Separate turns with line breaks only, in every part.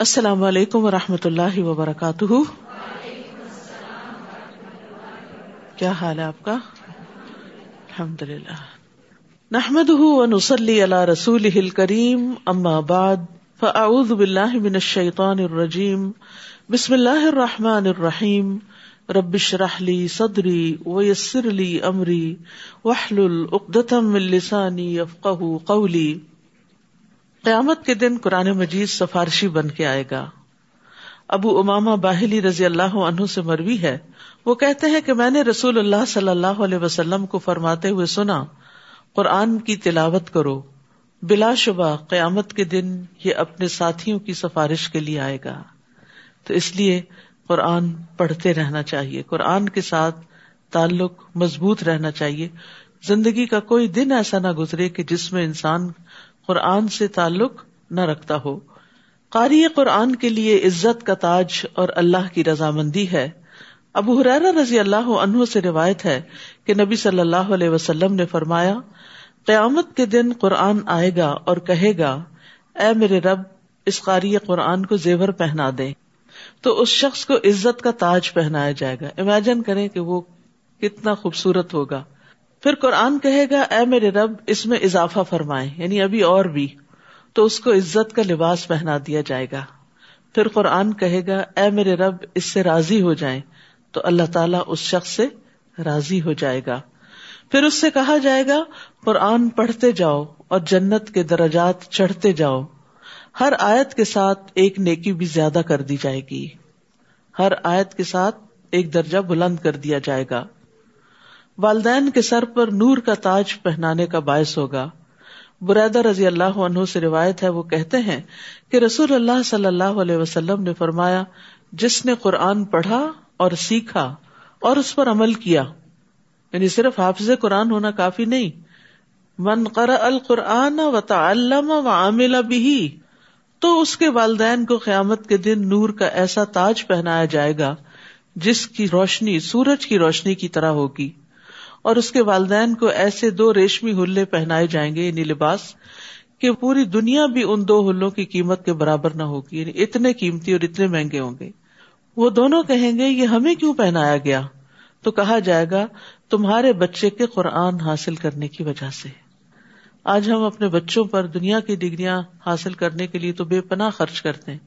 السلام علیکم و رحمۃ اللہ وبرکاتہ۔ کیا حال ہے آپ کا؟ الحمد للہ نحمد نسلی اللہ رسول کریم اما بعد، فاعوذ باللہ من الشیطان الرجیم۔ بسم اللہ الرحمٰن الرحیم۔ ربش رحلی صدری ویسر لی امری۔ وحل العقدم السانی افقہ قولی۔ قیامت کے دن قرآن مجید سفارشی بن کے آئے گا۔ ابو اماما باہلی رضی اللہ عنہ سے مروی ہے۔ وہ کہتے ہیں کہ میں نے رسول اللہ صلی اللہ علیہ وسلم کو فرماتے ہوئے سنا، قرآن کی تلاوت کرو۔ بلا شبہ قیامت کے دن یہ اپنے ساتھیوں کی سفارش کے لیے آئے گا۔ تو اس لیے قرآن پڑھتے رہنا چاہیے۔ قرآن کے ساتھ تعلق مضبوط رہنا چاہیے۔ زندگی کا کوئی دن ایسا نہ گزرے کہ جس میں انسان قرآن سے تعلق نہ رکھتا ہو۔ قاری قرآن کے لیے عزت کا تاج اور اللہ کی رضامندی ہے۔ ابو حرار رضی اللہ عنہ سے روایت ہے کہ نبی صلی اللہ علیہ وسلم نے فرمایا، قیامت کے دن قرآن آئے گا اور کہے گا، اے میرے رب، اس قاری قرآن کو زیور پہنا دے۔ تو اس شخص کو عزت کا تاج پہنایا جائے گا۔ امیجن کریں کہ وہ کتنا خوبصورت ہوگا۔ پھر قرآن کہے گا، اے میرے رب، اس میں اضافہ فرمائے. یعنی ابھی اور بھی تو اس کو عزت کا لباس پہنا دیا جائے گا۔ پھر قرآن کہے گا، اے میرے رب، اس سے راضی ہو جائے تو اللہ تعالیٰ اس شخص سے راضی ہو جائے گا۔ پھر اس سے کہا جائے گا، قرآن پڑھتے جاؤ اور جنت کے درجات چڑھتے جاؤ۔ ہر آیت کے ساتھ ایک نیکی بھی زیادہ کر دی جائے گی۔ ہر آیت کے ساتھ ایک درجہ بلند کر دیا جائے گا۔ والدین کے سر پر نور کا تاج پہنانے کا باعث ہوگا۔ بریدہ رضی اللہ عنہ سے روایت ہے، وہ کہتے ہیں کہ رسول اللہ صلی اللہ علیہ وسلم نے فرمایا، جس نے قرآن پڑھا اور سیکھا اور اس پر عمل کیا۔ یعنی صرف حافظ قرآن ہونا کافی نہیں۔ من قر القرآن و تعلم و عامل بھی تو اس کے والدین کو قیامت کے دن نور کا ایسا تاج پہنایا جائے گا، جس کی روشنی، سورج کی روشنی کی طرح ہوگی۔ اور اس کے والدین کو ایسے دو ریشمی ہلے پہنائے جائیں گے یعنی لباس، کہ پوری دنیا بھی ان دو ہلوں کی قیمت کے برابر نہ ہوگی یعنی اتنے قیمتی اور اتنے مہنگے ہوں گے۔ وہ دونوں کہیں گے، یہ ہمیں کیوں پہنایا گیا؟ تو کہا جائے گا، تمہارے بچے کے قرآن حاصل کرنے کی وجہ سے۔ آج ہم اپنے بچوں پر دنیا کی ڈگریاں حاصل کرنے کے لیے تو بے پناہ خرچ کرتے ہیں۔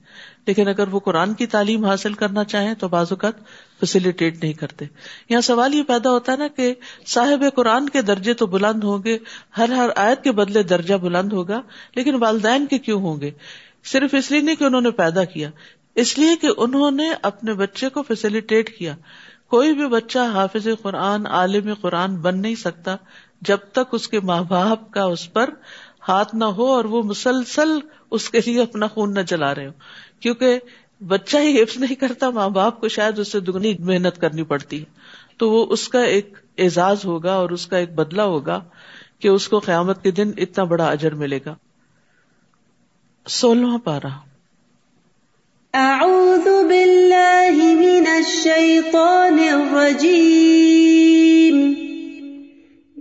لیکن اگر وہ قرآن کی تعلیم حاصل کرنا چاہیں تو بعض اوقات فیسلٹیٹ نہیں کرتے۔ یہاں سوال یہ پیدا ہوتا ہے نا کہ صاحب قرآن کے درجے تو بلند ہوں گے، ہر ہر آیت کے بدلے درجہ بلند ہوگا، لیکن والدین کے کیوں ہوں گے؟ صرف اس لیے نہیں کہ انہوں نے پیدا کیا، اس لیے کہ انہوں نے اپنے بچے کو فیسلٹیٹ کیا۔ کوئی بھی بچہ حافظ قرآن، عالم قرآن بن نہیں سکتا۔ جب تک اس کے ماں باپ کا اس پر ہاتھ نہ ہو اور وہ مسلسل اس کے لیے اپنا خون نہ چلا رہے ہو کیونکہ بچہ ہی حفظ نہیں کرتا، ماں باپ کو شاید اس سے دگنی محنت کرنی پڑتی ہے۔ تو وہ اس کا ایک اعزاز ہوگا اور اس کا ایک بدلا ہوگا کہ اس کو قیامت کے دن اتنا بڑا اجر ملے گا۔ سولہواں پارا
اعوذ باللہ من الشیطان الرجیم۔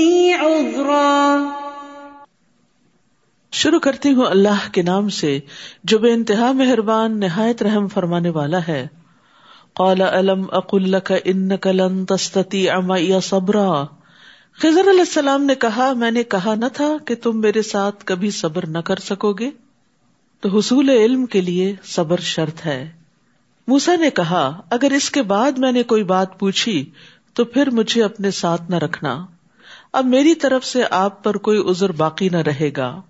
لدني عذرا
شروع کرتی ہوں اللہ کے نام سے، جو بے انتہا مہربان، نہایت رحم فرمانے والا ہے۔ قال علم اقل لن تستطيع معي صبرا۔ خضر علیہ السلام نے کہا، میں نے کہا نہ تھا کہ تم میرے ساتھ کبھی صبر نہ کر سکو گے۔ تو حصول علم کے لیے صبر شرط ہے۔ موسا نے کہا، اگر اس کے بعد میں نے کوئی بات پوچھی، تو پھر مجھے اپنے ساتھ نہ رکھنا۔ اب میری طرف سے آپ پر کوئی عذر باقی نہ رہے گا۔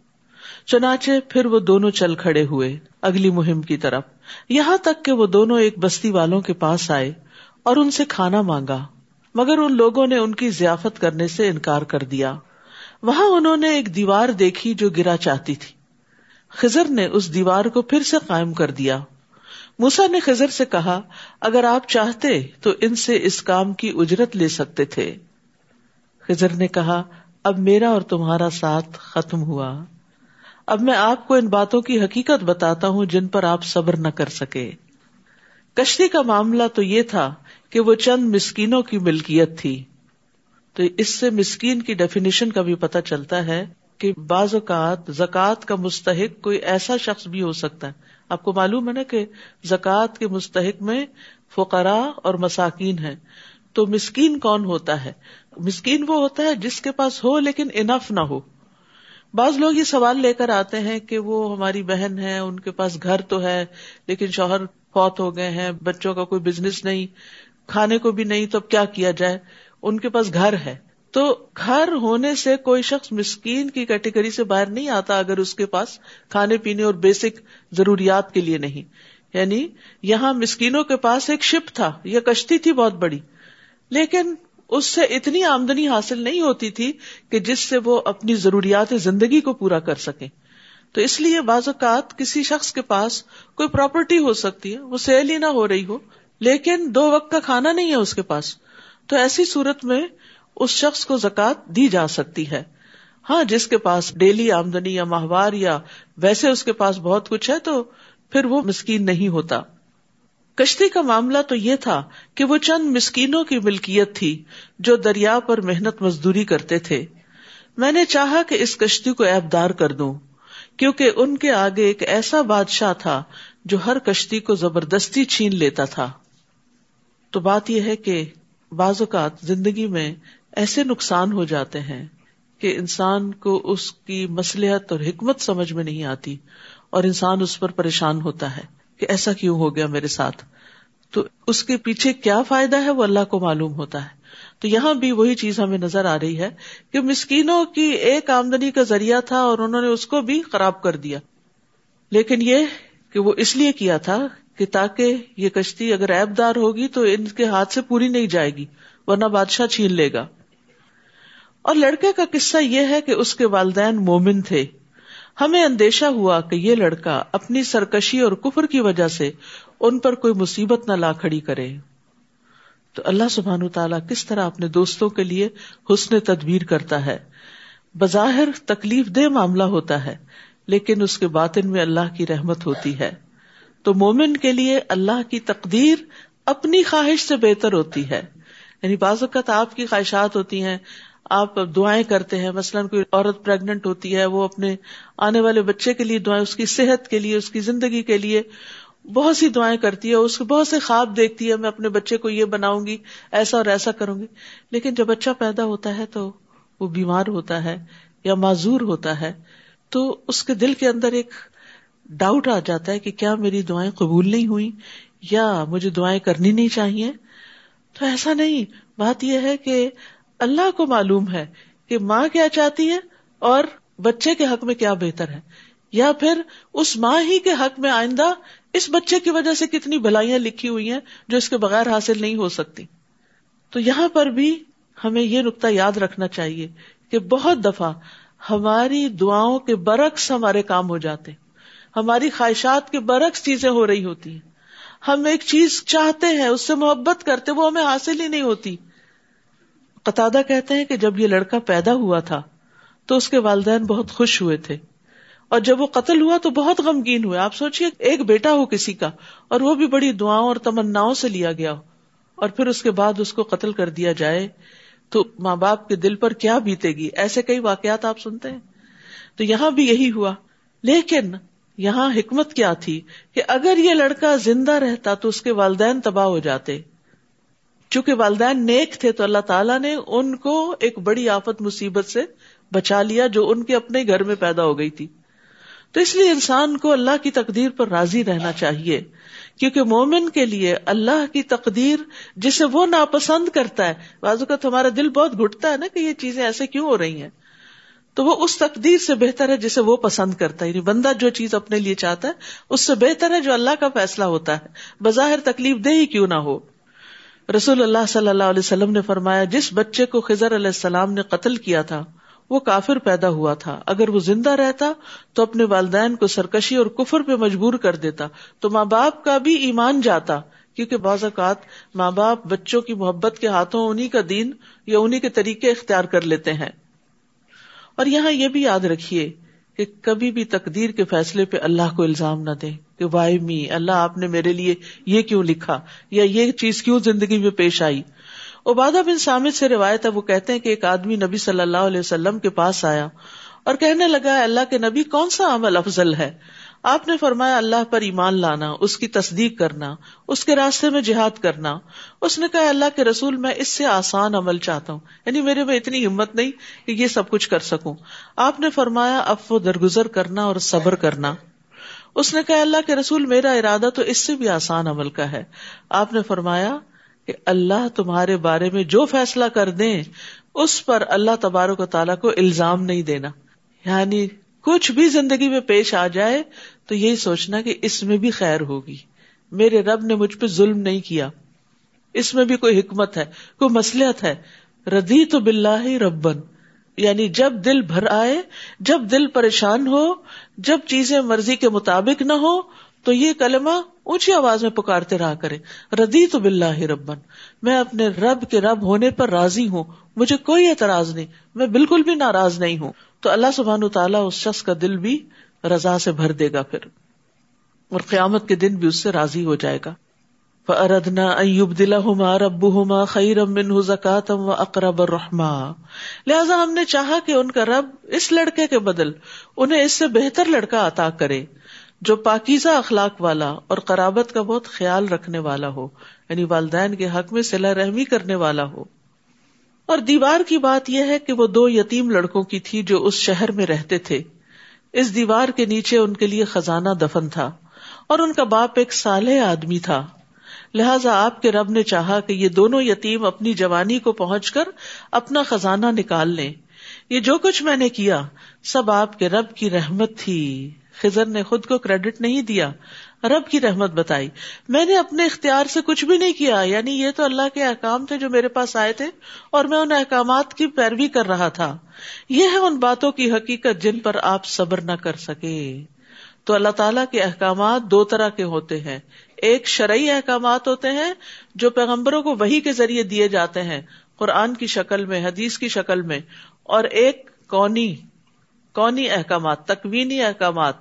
چنانچہ پھر وہ دونوں چل کھڑے ہوئے، اگلی مہم کی طرف۔ یہاں تک کہ وہ دونوں ایک بستی والوں کے پاس آئے اور ان سے کھانا مانگا، مگر ان لوگوں نے ان کی ضیافت کرنے سے انکار کر دیا۔ وہاں انہوں نے ایک دیوار دیکھی جو گرا چاہتی تھی۔ خزر نے اس دیوار کو پھر سے قائم کر دیا۔ موسا نے خزر سے کہا، اگر آپ چاہتے تو ان سے اس کام کی اجرت لے سکتے تھے۔ خزر نے کہا، اب میرا اور تمہارا ساتھ ختم ہوا۔ اب میں آپ کو ان باتوں کی حقیقت بتاتا ہوں جن پر آپ صبر نہ کر سکے۔ کشتی کا معاملہ تو یہ تھا کہ وہ چند مسکینوں کی ملکیت تھی۔ تو اس سے مسکین کی ڈیفینیشن کا بھی پتا چلتا ہے کہ بعض اوقات زکوٰۃ کا مستحق کوئی ایسا شخص بھی ہو سکتا ہے۔ آپ کو معلوم ہے نا کہ زکوٰۃ کے مستحق میں فقرا اور مساکین ہے تو مسکین کون ہوتا ہے؟ مسکین وہ ہوتا ہے جس کے پاس ہو لیکن انف نہ ہو۔ بعض لوگ یہ سوال لے کر آتے ہیں کہ وہ ہماری بہن ہے، ان کے پاس گھر تو ہے، لیکن شوہر فوت ہو گئے ہیں، بچوں کا کوئی بزنس نہیں، کھانے کو بھی نہیں، تو اب کیا کیا جائے؟ ان کے پاس گھر ہے۔ تو گھر ہونے سے کوئی شخص مسکین کی کیٹیگری سے باہر نہیں آتا اگر اس کے پاس کھانے پینے اور بیسک ضروریات کے لیے نہیں۔ یعنی یہاں مسکینوں کے پاس ایک شپ تھا، یہ کشتی تھی بہت بڑی۔ لیکن اس سے اتنی آمدنی حاصل نہیں ہوتی تھی کہ جس سے وہ اپنی ضروریات زندگی کو پورا کر سکے تو اس لیے بعض اوقات کسی شخص کے پاس کوئی پراپرٹی ہو سکتی ہے، وہ سیل ہی نہ ہو رہی ہو، لیکن دو وقت کا کھانا نہیں ہے اس کے پاس۔ تو ایسی صورت میں اس شخص کو زکات دی جا سکتی ہے۔ ہاں جس کے پاس ڈیلی آمدنی یا ماہوار یا ویسے اس کے پاس بہت کچھ ہے تو پھر وہ مسکین نہیں ہوتا۔ کشتی کا معاملہ تو یہ تھا کہ وہ چند مسکینوں کی ملکیت تھی جو دریا پر محنت مزدوری کرتے تھے۔ میں نے چاہا کہ اس کشتی کو ایبدار کر دوں، کیونکہ ان کے آگے ایک ایسا بادشاہ تھا جو ہر کشتی کو زبردستی چھین لیتا تھا۔ تو بات یہ ہے کہ بعض اوقات زندگی میں ایسے نقصان ہو جاتے ہیں کہ انسان کو اس کی مسلحت اور حکمت سمجھ میں نہیں آتی اور انسان اس پر پریشان ہوتا ہے۔ کہ ایسا کیوں ہو گیا میرے ساتھ؟ تو اس کے پیچھے کیا فائدہ ہے وہ اللہ کو معلوم ہوتا ہے۔ تو یہاں بھی وہی چیز ہمیں نظر آ رہی ہے کہ مسکینوں کی ایک آمدنی کا ذریعہ تھا اور انہوں نے اس کو بھی خراب کر دیا۔ لیکن یہ کہ وہ اس لیے کیا تھا کہ تاکہ یہ کشتی اگر ایب دار ہوگی تو ان کے ہاتھ سے پوری نہیں جائے گی، ورنہ بادشاہ چھین لے گا۔ اور لڑکے کا قصہ یہ ہے کہ اس کے والدین مومن تھے۔ ہمیں اندیشہ ہوا کہ یہ لڑکا اپنی سرکشی اور کفر کی وجہ سے ان پر کوئی مصیبت نہ لا کھڑی کرے۔ تو اللہ سبحان تعالیٰ کس طرح اپنے دوستوں کے لیے حسن تدبیر کرتا ہے۔ بظاہر تکلیف دہ معاملہ ہوتا ہے، لیکن اس کے باطن میں اللہ کی رحمت ہوتی ہے۔ تو مومن کے لیے اللہ کی تقدیر اپنی خواہش سے بہتر ہوتی ہے۔ یعنی بعض اوقات آپ کی خواہشات ہوتی ہیں آپ دعائیں کرتے ہیں، مثلاً کوئی عورت پریگنٹ ہوتی ہے، وہ اپنے آنے والے بچے کے لیے دعائیں، اس کی صحت کے لیے، اس کی زندگی کے لیے بہت سی دعائیں کرتی ہے، اس کے بہت سے خواب دیکھتی ہے، میں اپنے بچے کو یہ بناؤں گی، ایسا اور ایسا کروں گی۔ لیکن جب بچہ پیدا ہوتا ہے تو وہ بیمار ہوتا ہے یا معذور ہوتا ہے، تو اس کے دل کے اندر ایک ڈاؤٹ آ جاتا ہے کہ کیا میری دعائیں قبول نہیں ہوئی یا مجھے دعائیں کرنی نہیں چاہیے۔ تو ایسا نہیں، بات یہ ہے کہ اللہ کو معلوم ہے کہ ماں کیا چاہتی ہے اور بچے کے حق میں کیا بہتر ہے۔ یا پھر اس ماں ہی کے حق میں آئندہ اس بچے کی وجہ سے کتنی بھلائیاں لکھی ہوئی ہیں جو اس کے بغیر حاصل نہیں ہو سکتی۔ تو یہاں پر بھی ہمیں یہ نقطہ یاد رکھنا چاہیے کہ بہت دفعہ ہماری دعاؤں کے برعکس ہمارے کام ہو جاتے۔ ہماری خواہشات کے برعکس چیزیں ہو رہی ہوتی ہیں۔ ہم ایک چیز چاہتے ہیں، اس سے محبت کرتے، وہ ہمیں حاصل ہی نہیں ہوتی۔ قطع کہتے ہیں کہ جب یہ لڑکا پیدا ہوا تھا تو اس کے والدین بہت خوش ہوئے تھے۔ اور جب وہ قتل ہوا تو بہت غمگین ہوئے۔ آپ سوچیے ایک بیٹا ہو کسی کا اور وہ بھی بڑی دعاؤں اور تمنا سے لیا گیا ہو اور پھر اس کے بعد اس کو قتل کر دیا جائے تو ماں باپ کے دل پر کیا بیتے گی؟ ایسے کئی واقعات آپ سنتے ہیں۔ تو یہاں بھی یہی ہوا۔ لیکن یہاں حکمت کیا تھی کہ اگر یہ لڑکا زندہ رہتا تو اس کے والدین تباہ ہو جاتے۔ چونکہ والدین نیک تھے تو اللہ تعالیٰ نے ان کو ایک بڑی آفت مصیبت سے بچا لیا جو ان کے اپنے گھر میں پیدا ہو گئی تھی۔ تو اس لیے انسان کو اللہ کی تقدیر پر راضی رہنا چاہیے، کیونکہ مومن کے لیے اللہ کی تقدیر جسے وہ ناپسند کرتا ہے بازو کا تمہارا دل بہت گھٹتا ہے نا کہ یہ چیزیں ایسے کیوں ہو رہی ہیں۔ تو وہ اس تقدیر سے بہتر ہے جسے وہ پسند کرتا ہے یعنی بندہ جو چیز اپنے لیے چاہتا ہے، اس سے بہتر ہے جو اللہ کا فیصلہ ہوتا ہے۔ بظاہر تکلیف دہ ہی کیوں نہ ہو۔ رسول اللہ صلی اللہ علیہ وسلم نے فرمایا، جس بچے کو خزر علیہ السلام نے قتل کیا تھا، وہ کافر پیدا ہوا تھا۔ اگر وہ زندہ رہتا، تو اپنے والدین کو سرکشی اور کفر پہ مجبور کر دیتا۔ تو ماں باپ کا بھی ایمان جاتا، کیونکہ بعض اوقات ماں باپ بچوں کی محبت کے ہاتھوں انہیں کا دین یا انہیں کے طریقے اختیار کر لیتے ہیں۔ اور یہاں یہ بھی یاد رکھیے کہ کبھی بھی تقدیر کے فیصلے پہ اللہ کو الزام نہ دے کہ وائی می، اللہ آپ نے میرے لیے یہ کیوں لکھا یا یہ چیز کیوں زندگی میں پیش آئی؟ عبادہ بن سامد سے روایت ہے، وہ کہتے ہیں کہ ایک آدمی نبی صلی اللہ علیہ وسلم کے پاس آیا اور کہنے لگا اللہ کے نبی کون سا عمل افضل ہے؟ آپ نے فرمایا اللہ پر ایمان لانا، اس کی تصدیق کرنا، اس کے راستے میں جہاد کرنا۔ اس نے کہا، اللہ کے رسول، میں اس سے آسان عمل چاہتا ہوں۔ یعنی میرے میں اتنی ہمت نہیں کہ یہ سب کچھ کر سکوں۔ آپ نے فرمایا، اب وہ درگزر کرنا اور صبر کرنا۔ اس نے کہا، اللہ کے رسول، میرا ارادہ تو اس سے بھی آسان عمل کا ہے۔ آپ نے فرمایا کہ اللہ تمہارے بارے میں جو فیصلہ کر دیں، اس پر اللہ تبارک و تعالیٰ کو الزام نہیں دینا۔ یعنی کچھ بھی زندگی میں پیش آ جائے تو یہی سوچنا کہ اس میں بھی خیر ہوگی۔ میرے رب نے مجھ پہ ظلم نہیں کیا۔ اس میں بھی کوئی حکمت ہے، کوئی مسلحت ہے۔ ردی تو بلّہ ربن۔ یعنی جب دل بھر آئے، جب دل پریشان ہو، جب چیزیں مرضی کے مطابق نہ ہو، تو یہ کلمہ اونچی آواز میں پکارتے رہا کرے۔ ردی تو بلّہ ربن۔ میں اپنے رب کے رب ہونے پر راضی ہوں۔ مجھے کوئی اعتراض نہیں۔ میں بالکل بھی ناراض نہیں ہوں۔ تو اللہ سبحان تعالیٰ اس شخص کا دل بھی رضا سے بھر دے گا پھر۔ اور قیامت کے دن بھی اس سے راضی ہو جائے گا۔ اردنا ایوب دلا ہوما رب ہوما خیر زکاتم و اقرب الرحما لہذا ہم نے چاہا کہ ان کا رب اس لڑکے کے بدل، انہیں اس سے بہتر لڑکا عطا کرے، جو پاکیزہ اخلاق والا اور قرابت کا بہت خیال رکھنے والا ہو یعنی والدین کے حق میں صلاح رحمی کرنے والا ہو۔ اور دیوار کی بات یہ ہے کہ وہ دو یتیم لڑکوں کی تھی جو اس شہر میں رہتے تھے۔ اس دیوار کے نیچے ان کے لیے خزانہ دفن تھا اور ان کا باپ ایک سالح آدمی تھا۔ لہذا آپ کے رب نے چاہا کہ یہ دونوں یتیم اپنی جوانی کو پہنچ کر اپنا خزانہ نکال لیں۔ یہ جو کچھ میں نے کیا، سب آپ کے رب کی رحمت تھی۔ خزر نے خود کو کریڈٹ نہیں دیا۔ رب کی رحمت بتائی۔ میں نے اپنے اختیار سے کچھ بھی نہیں کیا یعنی یہ تو اللہ کے احکام تھے جو میرے پاس آئے تھے، اور میں ان احکامات کی پیروی کر رہا تھا۔ یہ ہے ان باتوں کی حقیقت جن پر آپ صبر نہ کر سکے۔ تو اللہ تعالیٰ کے احکامات دو طرح کے ہوتے ہیں۔ ایک شرعی احکامات ہوتے ہیں، جو پیغمبروں کو وہی کے ذریعے دیے جاتے ہیں، قرآن کی شکل میں، حدیث کی شکل میں، اور ایک کونی کونی احکامات، تکوینی احکامات۔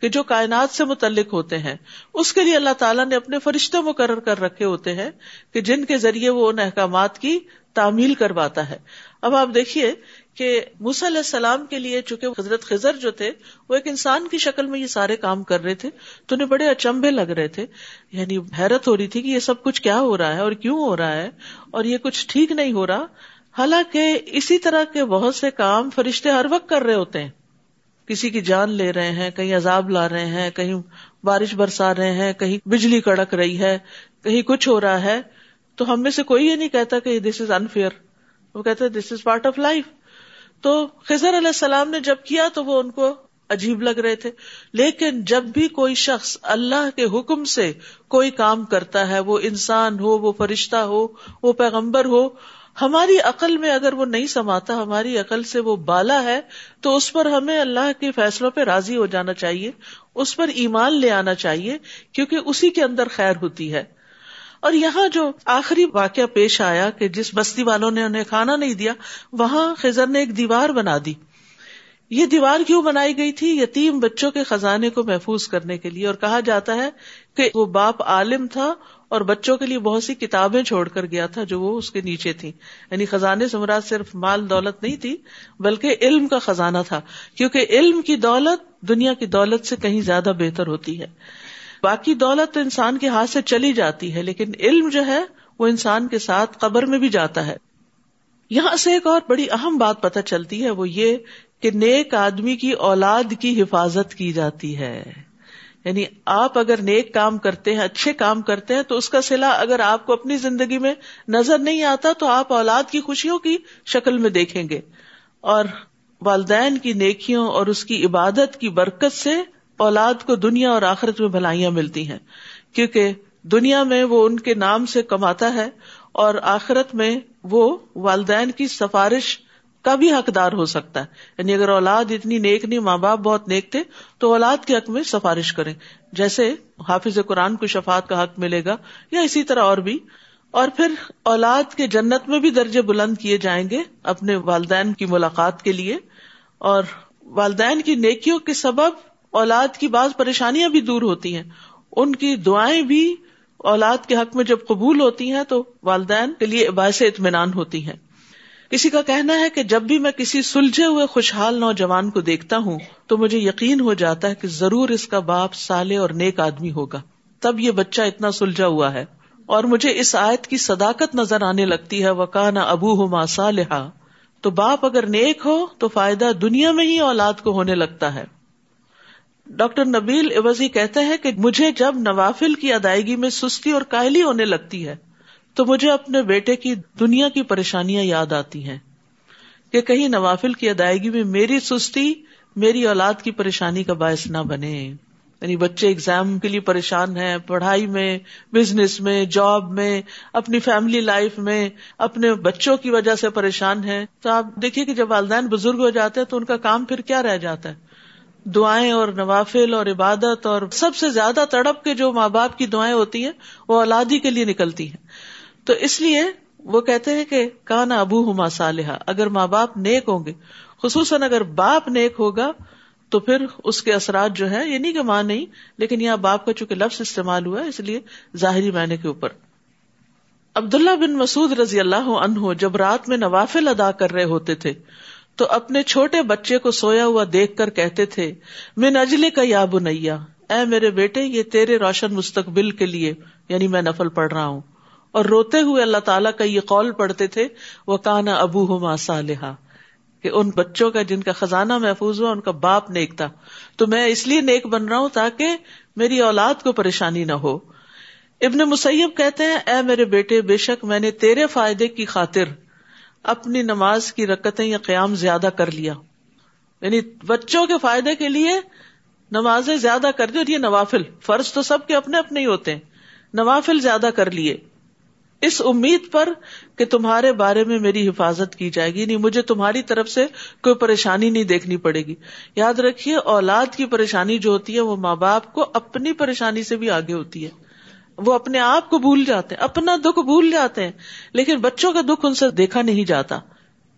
کہ جو کائنات سے متعلق ہوتے ہیں، اس کے لیے اللہ تعالیٰ نے اپنے فرشتے مقرر کر رکھے ہوتے ہیں کہ جن کے ذریعے وہ ان احکامات کی تعمیل کرواتا ہے۔ اب آپ دیکھیے کہ علیہ السلام کے لیے چونکہ حضرت خزر جو تھے، وہ ایک انسان کی شکل میں یہ سارے کام کر رہے تھے، تو انہیں بڑے اچمبے لگ رہے تھے۔ یعنی حیرت ہو رہی تھی کہ یہ سب کچھ کیا ہو رہا ہے اور کیوں ہو رہا ہے اور یہ کچھ ٹھیک نہیں ہو رہا۔ حالانکہ اسی طرح کے بہت سے کام فرشتے ہر وقت کر رہے ہوتے ہیں۔ کسی کی جان لے رہے ہیں، کہیں عذاب لا رہے ہیں، کہیں بارش برسا رہے ہیں، کہیں بجلی کڑک رہی ہے، کہیں کچھ ہو رہا ہے، تو ہم میں سے کوئی یہ نہیں کہتا کہ دس از انفیئر وہ کہتے this is part of life تو خزر علیہ السلام نے جب کیا تو وہ ان کو عجیب لگ رہے تھے۔ لیکن جب بھی کوئی شخص اللہ کے حکم سے کوئی کام کرتا ہے، وہ انسان ہو، وہ فرشتہ ہو، وہ پیغمبر ہو ہماری عقل میں اگر وہ نہیں سماتا، ہماری عقل سے وہ بالا ہے، تو اس پر ہمیں اللہ کے فیصلوں پہ راضی ہو جانا چاہیے، اس پر ایمان لے آنا چاہیے، کیونکہ اسی کے اندر خیر ہوتی ہے۔ اور یہاں جو آخری واقعہ پیش آیا کہ جس بستی والوں نے انہیں کھانا نہیں دیا، وہاں خزر نے ایک دیوار بنا دی۔ یہ دیوار کیوں بنائی گئی تھی؟ یتیم بچوں کے خزانے کو محفوظ کرنے کے لیے۔ اور کہا جاتا ہے کہ وہ باپ عالم تھا اور بچوں کے لیے بہت سی کتابیں چھوڑ کر گیا تھا جو وہ اس کے نیچے تھی یعنی خزانے سے مراد صرف مال دولت نہیں تھی، بلکہ علم کا خزانہ تھا۔ کیونکہ علم کی دولت دنیا کی دولت سے کہیں زیادہ بہتر ہوتی ہے۔ باقی دولت تو انسان کے ہاتھ سے چلی جاتی ہے، لیکن علم جو ہے، وہ انسان کے ساتھ قبر میں بھی جاتا ہے۔ یہاں سے ایک اور بڑی اہم بات پتہ چلتی ہے، وہ یہ کہ نیک آدمی کی اولاد کی حفاظت کی جاتی ہے۔ یعنی آپ اگر نیک کام کرتے ہیں، اچھے کام کرتے ہیں، تو اس کا سلا اگر آپ کو اپنی زندگی میں نظر نہیں آتا، تو آپ اولاد کی خوشیوں کی شکل میں دیکھیں گے۔ اور والدین کی نیکیوں اور اس کی عبادت کی برکت سے اولاد کو دنیا اور آخرت میں بھلائیاں ملتی ہیں۔ کیونکہ دنیا میں وہ ان کے نام سے کماتا ہے اور آخرت میں وہ والدین کی سفارش کا بھی حقدار ہو سکتا ہے۔ یعنی اگر اولاد اتنی نیک نہیں، ماں باپ بہت نیک تھے، تو اولاد کے حق میں سفارش کریں۔ جیسے حافظ قرآن کو شفات کا حق ملے گا یا اسی طرح اور بھی۔ اور پھر اولاد کے جنت میں بھی درجے بلند کیے جائیں گے اپنے والدین کی ملاقات کے لیے۔ اور والدین کی نیکیوں کے سبب اولاد کی بعض پریشانیاں بھی دور ہوتی ہیں۔ ان کی دعائیں بھی اولاد کے حق میں جب قبول ہوتی ہیں، تو والدین کے لیے باعث اطمینان ہوتی ہیں۔ کسی کا کہنا ہے کہ جب بھی میں کسی سلجھے ہوئے خوشحال نوجوان کو دیکھتا ہوں تو مجھے یقین ہو جاتا ہے کہ ضرور اس کا باپ سالے اور نیک آدمی ہوگا۔ تب یہ بچہ اتنا سلجھا ہوا ہے اور مجھے اس آیت کی صداقت نظر آنے لگتی ہے۔ وکانا ابو ہو ماسا تو باپ اگر نیک ہو تو فائدہ دنیا میں ہی اولاد کو ہونے لگتا ہے۔ ڈاکٹر نبیل عوضی کہتے ہیں کہ مجھے جب نوافل کی ادائیگی میں سستی اور کائلی ہونے لگتی ہے تو مجھے اپنے بیٹے کی دنیا کی پریشانیاں یاد آتی ہیں کہ کہیں نوافل کی ادائیگی میں میری سستی، میری اولاد کی پریشانی کا باعث نہ بنے۔ یعنی بچے اگزام کے لیے پریشان ہیں، پڑھائی میں بزنس میں جاب میں، اپنی فیملی لائف میں، اپنے بچوں کی وجہ سے پریشان ہیں۔ تو آپ دیکھیے کہ جب والدین بزرگ ہو جاتے ہیں تو ان کا کام پھر کیا رہ جاتا ہے؟ دعائیں اور نوافل اور عبادت اور سب سے زیادہ تڑپ کے جو ماں باپ کی دعائیں ہوتی ہیں، وہ اولادی کے لیے نکلتی ہیں۔ تو اس لیے وہ کہتے ہیں کہ کانا ابو ہما صالحہ اگر ماں باپ نیک ہوں گے، خصوصاً اگر باپ نیک ہوگا، تو پھر اس کے اثرات جو ہے یہ نہیں کہ ماں نہیں، لیکن یہاں باپ کا چونکہ لفظ استعمال ہوا ہے، اس لیے ظاہری معنی کے اوپر۔ عبداللہ بن مسعود رضی اللہ عنہ جب رات میں نوافل ادا کر رہے ہوتے تھے، تو اپنے چھوٹے بچے کو سویا ہوا دیکھ کر کہتے تھے میں نجلے کا یا بنیا، اے میرے بیٹے، یہ تیرے روشن مستقبل کے لیے یعنی میں نفل پڑھ رہا ہوں۔ اور روتے ہوئے اللہ تعالیٰ کا یہ قول پڑھتے تھے وہ کانا ابو ہو ماسا کہ ان بچوں کا جن کا خزانہ محفوظ ہوا، ان کا باپ نیک تھا۔ تو میں اس لیے نیک بن رہا ہوں تاکہ میری اولاد کو پریشانی نہ ہو۔ ابن مسیب کہتے ہیں، اے میرے بیٹے، بے شک میں نے تیرے فائدے کی خاطر اپنی نماز کی رکتیں یا قیام زیادہ کر لیا۔ یعنی بچوں کے فائدے کے لیے نمازیں زیادہ کر دی اور یہ نوافل، فرض تو سب کے اپنے اپنے ہی ہوتے ہیں۔ نوافل زیادہ کر لیے۔ اس امید پر کہ تمہارے بارے میں میری حفاظت کی جائے گی۔ نہیں، مجھے تمہاری طرف سے کوئی پریشانی نہیں دیکھنی پڑے گی۔ یاد رکھیے، اولاد کی پریشانی جو ہوتی ہے، وہ ماں باپ کو اپنی پریشانی سے بھی آگے ہوتی ہے۔ وہ اپنے آپ کو بھول جاتے ہیں، اپنا دکھ بھول جاتے ہیں، لیکن بچوں کا دکھ ان سے دیکھا نہیں جاتا۔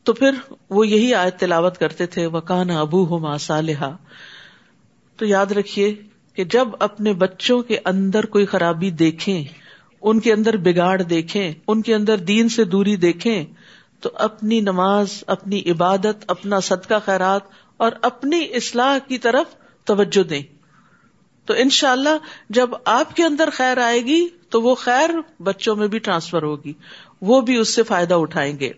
تو پھر وہ یہی آیت تلاوت کرتے تھے وہ ابو ہو ماں صالحہ تو یاد رکھیے کہ جب اپنے بچوں کے اندر کوئی خرابی دیکھیں ان کے اندر بگاڑ دیکھیں، ان کے اندر دین سے دوری دیکھیں، تو اپنی نماز، اپنی عبادت، اپنا صدقہ خیرات اور اپنی اصلاح کی طرف توجہ دیں۔ تو ان شاء اللہ جب آپ کے اندر خیر آئے گی، تو وہ خیر بچوں میں بھی ٹرانسفر ہوگی، وہ بھی اس سے فائدہ اٹھائیں گے۔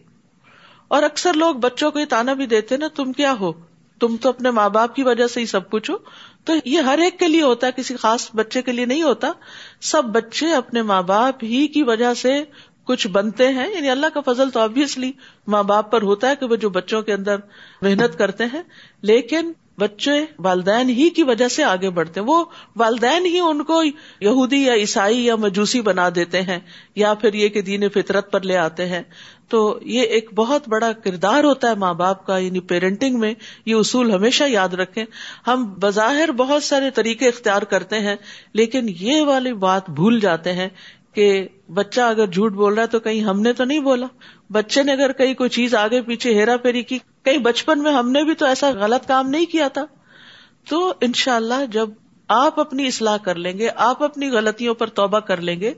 اور اکثر لوگ بچوں کو یہ تانا بھی دیتے نا تم کیا ہو؟ تم تو اپنے ماں باپ کی وجہ سے ہی سب کچھ ہو۔ تو یہ ہر ایک کے لیے ہوتا ہے، کسی خاص بچے کے لیے نہیں ہوتا۔ سب بچے اپنے ماں باپ ہی کی وجہ سے کچھ بنتے ہیں۔ یعنی اللہ کا فضل تو آبیسلی ماں باپ پر ہوتا ہے کہ وہ جو بچوں کے اندر محنت کرتے ہیں، لیکن بچے والدین ہی کی وجہ سے آگے بڑھتے ہیں۔ وہ والدین ہی ان کو یہودی یا عیسائی یا مجوسی بنا دیتے ہیں، یا پھر یہ کہ دین فطرت پر لے آتے ہیں۔ تو یہ ایک بہت بڑا کردار ہوتا ہے ماں باپ کا یعنی پیرنٹنگ میں یہ اصول ہمیشہ یاد رکھیں۔ ہم بظاہر بہت سارے طریقے اختیار کرتے ہیں، لیکن یہ والی بات بھول جاتے ہیں کہ بچہ اگر جھوٹ بول رہا ہے تو کہیں ہم نے تو نہیں بولا۔ بچے نے اگر کہیں کوئی چیز آگے پیچھے ہیرا پھیری کی کئی بچپن میں ہم نے بھی تو ایسا غلط کام نہیں کیا تھا۔ تو ان شاء اللہ جب آپ اپنی اصلاح کر لیں گے، آپ اپنی غلطیوں پر توبہ کر لیں گے،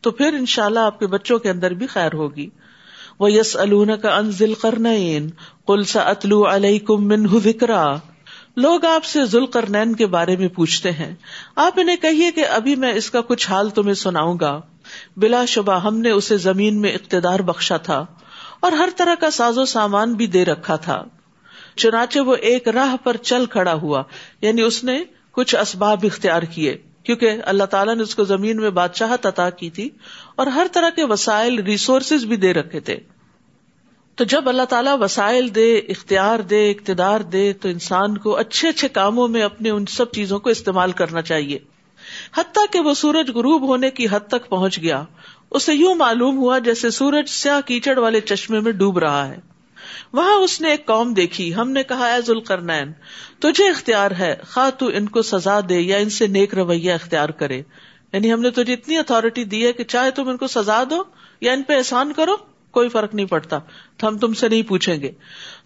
تو پھر ان شاء اللہ آپ کے بچوں کے اندر بھی خیر ہوگی۔ وہ یس الون کا انزل کرنین کلسا اتلو علیہ کم من ذکرا لوگ آپ سے ذل کرنین کے بارے میں پوچھتے ہیں۔ آپ انہیں کہیے کہ ابھی میں اس کا کچھ حال تمہیں سناؤں گا۔ بلا شبہ ہم نے اسے زمین میں اقتدار بخشا تھا اور ہر طرح کا ساز و سامان بھی دے رکھا تھا۔ چنانچہ وہ ایک راہ پر چل کھڑا ہوا یعنی اس نے کچھ اسباب اختیار کیے، کیونکہ اللہ تعالیٰ نے اس کو زمین میں بادشاہ عطا کی تھی اور ہر طرح کے وسائل ریسورسز بھی دے رکھے تھے۔ تو جب اللہ تعالیٰ وسائل دے، اختیار دے، اقتدار دے، تو انسان کو اچھے اچھے کاموں میں اپنے ان سب چیزوں کو استعمال کرنا چاہیے۔ حتیٰ کہ وہ سورج غروب ہونے کی حد تک پہنچ گیا۔ اسے یوں معلوم ہوا جیسے سورج سیاہ کیچڑ والے چشمے میں ڈوب رہا ہے۔ وہاں اس نے ایک قوم دیکھی۔ ہم نے کہا، اے ذوالقرنین، تجھے اختیار ہے، خواہ تو ان کو سزا دے یا ان سے نیک رویہ اختیار کرے۔ یعنی ہم نے تجھے اتنی اتارٹی دی ہے کہ چاہے تم ان کو سزا دو یا ان پہ احسان کرو، کوئی فرق نہیں پڑتا۔ تو ہم تم سے نہیں پوچھیں گے۔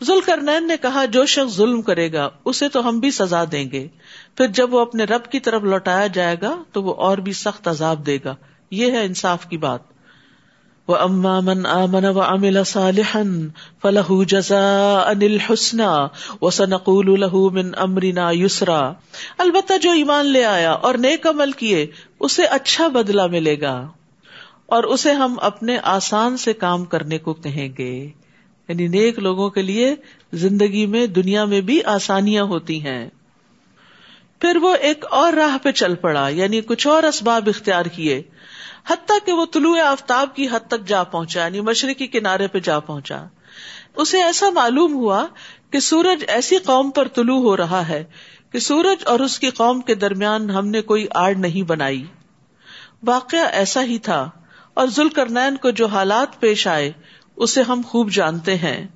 ذوالقرنین نے کہا، جو شخص ظلم کرے گا، اسے تو ہم بھی سزا دیں گے۔ پھر جب وہ اپنے رب کی طرف لوٹایا جائے گا، تو وہ اور بھی سخت عذاب دے گا۔ یہ ہے انصاف کی بات۔ وہ اما من آمن و امل صالحا فلح جزا انل حسن و سنقول من امرنا یسرا البتہ جو ایمان لے آیا اور نیک عمل کیے، اسے اچھا بدلہ ملے گا اور اسے ہم اپنے آسان سے کام کرنے کو کہیں گے۔ یعنی نیک لوگوں کے لیے زندگی میں دنیا میں بھی آسانیاں ہوتی ہیں۔ پھر وہ ایک اور راہ پہ چل پڑا یعنی کچھ اور اسباب اختیار کیے۔ حتیٰ کہ وہ طلوع آفتاب کی حد تک جا پہنچا یعنی مشرقی کنارے پہ جا پہنچا۔ اسے ایسا معلوم ہوا کہ سورج ایسی قوم پر طلوع ہو رہا ہے کہ سورج اور اس کی قوم کے درمیان ہم نے کوئی آڑ نہیں بنائی۔ واقعہ ایسا ہی تھا اور ذوالکرنین کو جو حالات پیش آئے، اسے ہم خوب جانتے ہیں۔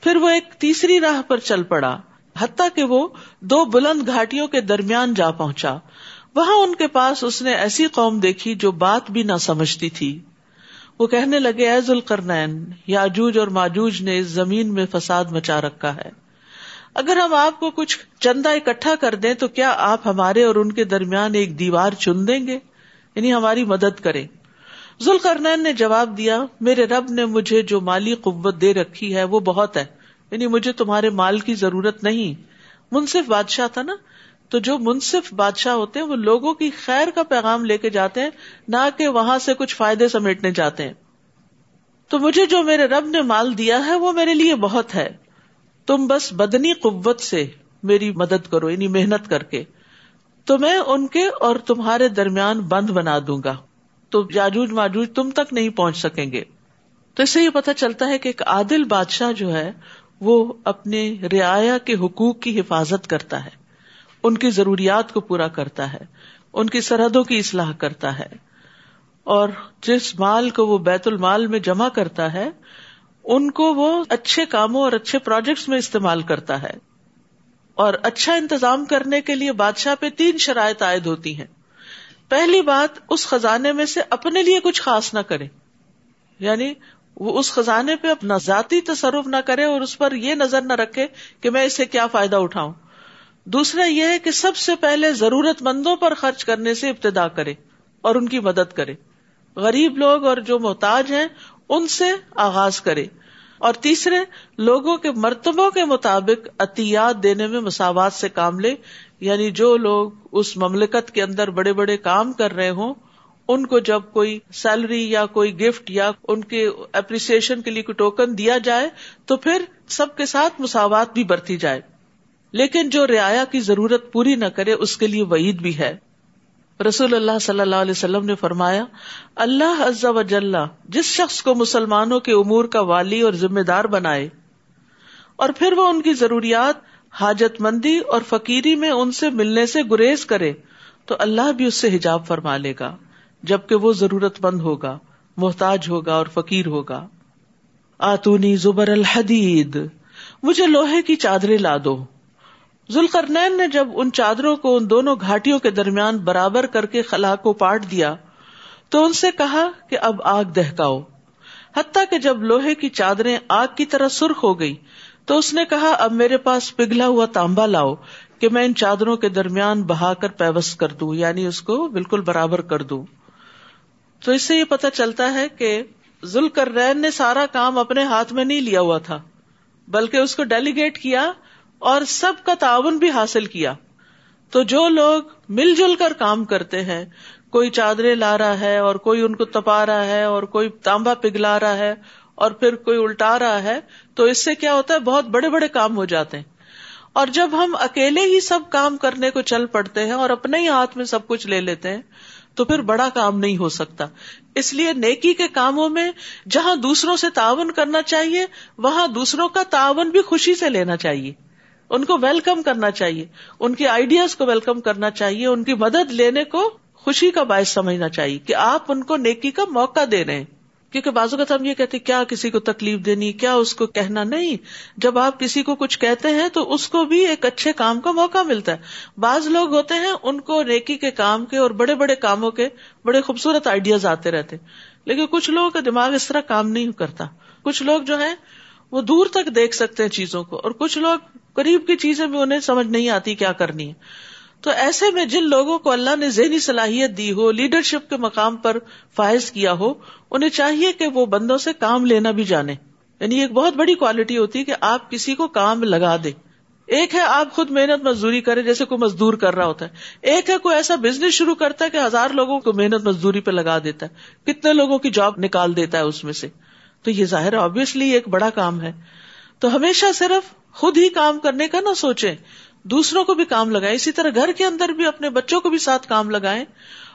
پھر وہ ایک تیسری راہ پر چل پڑا، حتیٰ کہ وہ دو بلند گھاٹیوں کے درمیان جا پہنچا۔ وہاں ان کے پاس اس نے ایسی قوم دیکھی جو بات بھی نہ سمجھتی تھی۔ وہ کہنے لگے ایز القرنین یاجوج اور ماجوج نے اس زمین میں فساد مچا رکھا ہے۔ اگر ہم آپ کو کچھ چندہ اکٹھا کر دیں تو کیا آپ ہمارے اور ان کے درمیان ایک دیوار چن دیں گے؟ یعنی ہماری مدد کریں۔ ذوالقرنین نے جواب دیا، میرے رب نے مجھے جو مالی قوت دے رکھی ہے وہ بہت ہے۔ یعنی مجھے تمہارے مال کی ضرورت نہیں۔ منصف بادشاہ تھا نا۔ تو جو منصف بادشاہ ہوتے ہیں، وہ لوگوں کی خیر کا پیغام لے کے جاتے ہیں، نہ کہ وہاں سے کچھ فائدے سمیٹنے جاتے ہیں۔ تو مجھے جو میرے رب نے مال دیا ہے، وہ میرے لیے بہت ہے۔ تم بس بدنی قوت سے میری مدد کرو یعنی محنت کر کے۔ تو میں ان کے اور تمہارے درمیان بند بنا دوں گا۔ تو جاجوج ماجوج تم تک نہیں پہنچ سکیں گے۔ تو اس سے یہ پتا چلتا ہے کہ ایک عادل بادشاہ جو ہے، وہ اپنے رعایا کے حقوق کی حفاظت کرتا ہے۔ ان کی ضروریات کو پورا کرتا ہے، ان کی سرحدوں کی اصلاح کرتا ہے۔ اور جس مال کو وہ بیت المال میں جمع کرتا ہے، ان کو وہ اچھے کاموں اور اچھے پروجیکٹس میں استعمال کرتا ہے۔ اور اچھا انتظام کرنے کے لیے بادشاہ پہ تین شرائط عائد ہوتی ہیں۔ پہلی بات، اس خزانے میں سے اپنے لیے کچھ خاص نہ کرے۔ یعنی وہ اس خزانے پہ اپنا ذاتی تصرف نہ کرے اور اس پر یہ نظر نہ رکھے کہ میں اسے کیا فائدہ اٹھاؤں۔ دوسرا یہ ہے کہ سب سے پہلے ضرورت مندوں پر خرچ کرنے سے ابتدا کرے اور ان کی مدد کرے۔ غریب لوگ اور جو محتاج ہیں، ان سے آغاز کرے۔ اور تیسرے، لوگوں کے مرتبوں کے مطابق عطیات دینے میں مساوات سے کام لے۔ یعنی جو لوگ اس مملکت کے اندر بڑے بڑے کام کر رہے ہوں، ان کو جب کوئی سیلری یا کوئی گفٹ یا ان کے اپریسیشن کے لیے کوئی ٹوکن دیا جائے، تو پھر سب کے ساتھ مساوات بھی برتی جائے۔ لیکن جو رعایا کی ضرورت پوری نہ کرے، اس کے لیے وعید بھی ہے۔ رسول اللہ صلی اللہ علیہ وسلم نے فرمایا، اللہ عز و جل جس شخص کو مسلمانوں کے امور کا والی اور ذمہ دار بنائے، اور پھر وہ ان کی ضروریات، حاجت مندی اور فقیری میں ان سے ملنے سے گریز کرے، تو اللہ بھی اس سے حجاب فرما لے گا، جبکہ وہ ضرورت مند ہوگا، محتاج ہوگا اور فقیر ہوگا۔ آتونی زبر الحدید، مجھے لوہے کی چادریں لا دو۔ ذوالقرنین نے جب ان چادروں کو ان دونوں گھاٹیوں کے درمیان برابر کر کے خلا کو پاٹ دیا، تو ان سے کہا کہ اب آگ دہکاؤ۔ حتیٰ کہ جب لوہے کی چادریں آگ کی طرح سرخ ہو گئی تو اس نے کہا، اب میرے پاس پگھلا ہوا تانبا لاؤ کہ میں ان چادروں کے درمیان بہا کر پیوس کر دوں یعنی اس کو بالکل برابر کر دوں۔ تو اس سے یہ پتا چلتا ہے کہ ذوالکرین نے سارا کام اپنے ہاتھ میں نہیں لیا ہوا تھا، بلکہ اس کو ڈیلیگیٹ کیا اور سب کا تعاون بھی حاصل کیا۔ تو جو لوگ مل جل کر کام کرتے ہیں، کوئی چادریں لا رہا ہے اور کوئی ان کو تپا رہا ہے اور کوئی تانبا پگھلا رہا ہے اور پھر کوئی الٹا رہا ہے، تو اس سے کیا ہوتا ہے، بہت بڑے بڑے کام ہو جاتے ہیں۔ اور جب ہم اکیلے ہی سب کام کرنے کو چل پڑتے ہیں اور اپنے ہی ہاتھ میں سب کچھ لے لیتے ہیں، تو پھر بڑا کام نہیں ہو سکتا۔ اس لیے نیکی کے کاموں میں جہاں دوسروں سے تعاون کرنا چاہیے، وہاں دوسروں کا تعاون بھی خوشی سے لینا چاہیے۔ ان کو ویلکم کرنا چاہیے۔ ان کی آئیڈیاز کو ویلکم کرنا چاہیے۔ ان کی مدد لینے کو خوشی کا باعث سمجھنا چاہیے کہ آپ ان کو نیکی کا موقع دے رہے ہیں۔ کیونکہ بازو کا ہم یہ کہتے کیا کسی کو تکلیف دینی، کیا اس کو کہنا؟ نہیں۔ جب آپ کسی کو کچھ کہتے ہیں تو اس کو بھی ایک اچھے کام کا موقع ملتا ہے۔ بعض لوگ ہوتے ہیں، ان کو نیکی کے کام کے اور بڑے بڑے کاموں کے بڑے خوبصورت آئیڈیاز آتے رہتے لیکن کچھ لوگوں کا دماغ اس طرح کام نہیں کرتا۔ کچھ لوگ جو ہے وہ دور تک دیکھ سکتے ہیں چیزوں کو اور کچھ لوگ قریب کی چیزیں بھی انہیں سمجھ نہیں آتی کیا کرنی ہے۔ تو ایسے میں جن لوگوں کو اللہ نے ذہنی صلاحیت دی ہو لیڈرشپ کے مقام پر فائز کیا ہو، انہیں چاہیے کہ وہ بندوں سے کام لینا بھی جانے۔ یعنی ایک بہت بڑی کوالٹی ہوتی ہے کہ آپ کسی کو کام لگا دے ایک ہے آپ خود محنت مزدوری کرے جیسے کوئی مزدور کر رہا ہوتا ہے۔ ایک ہے کوئی ایسا بزنس شروع کرتا ہے کہ ہزار لوگوں کو محنت مزدوری پہ لگا دیتا ہے۔ کتنے لوگوں کی جاب نکال دیتا ہے اس میں سے۔ تو یہ ظاہر آبیسلی ایک بڑا کام ہے۔ تو ہمیشہ صرف خود ہی کام کرنے کا نہ سوچے دوسروں کو بھی کام لگائیں۔ اسی طرح گھر کے اندر بھی اپنے بچوں کو بھی ساتھ کام لگائیں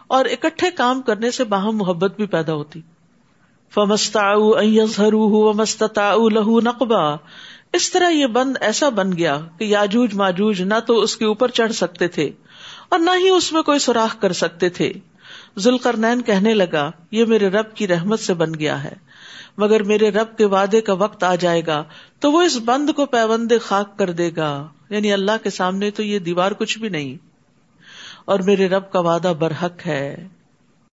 اور اکٹھے کام کرنے سے باہم محبت بھی پیدا ہوتی۔ فمستا لہو نقبہ اس طرح یہ بند ایسا بن گیا کہ یاجوج ماجوج نہ تو اس کے اوپر چڑھ سکتے تھے اور نہ ہی اس میں کوئی سوراخ کر سکتے تھے۔ ذوالکر نین کہنے لگا، یہ میرے رب کی رحمت سے بن گیا ہے۔ مگر میرے رب کے وعدے کا وقت آ جائے گا، تو وہ اس بند کو پیوند خاک کر دے گا۔ یعنی اللہ کے سامنے تو یہ دیوار کچھ بھی نہیں۔ اور میرے رب کا وعدہ برحق ہے۔